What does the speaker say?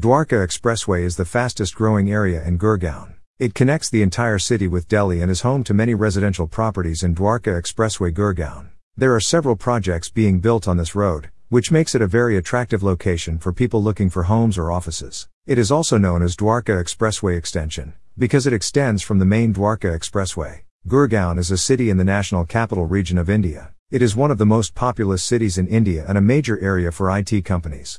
Dwarka Expressway is the fastest growing area in Gurgaon. It connects the entire city with Delhi and is home to many residential properties in Dwarka Expressway Gurgaon. There are several projects being built on this road, which makes it a very attractive location for people looking for homes or offices. It is also known as Dwarka Expressway Extension, because it extends from the main Dwarka Expressway. Gurgaon is a city in the national capital region of India. It is one of the most populous cities in India and a major area for IT companies.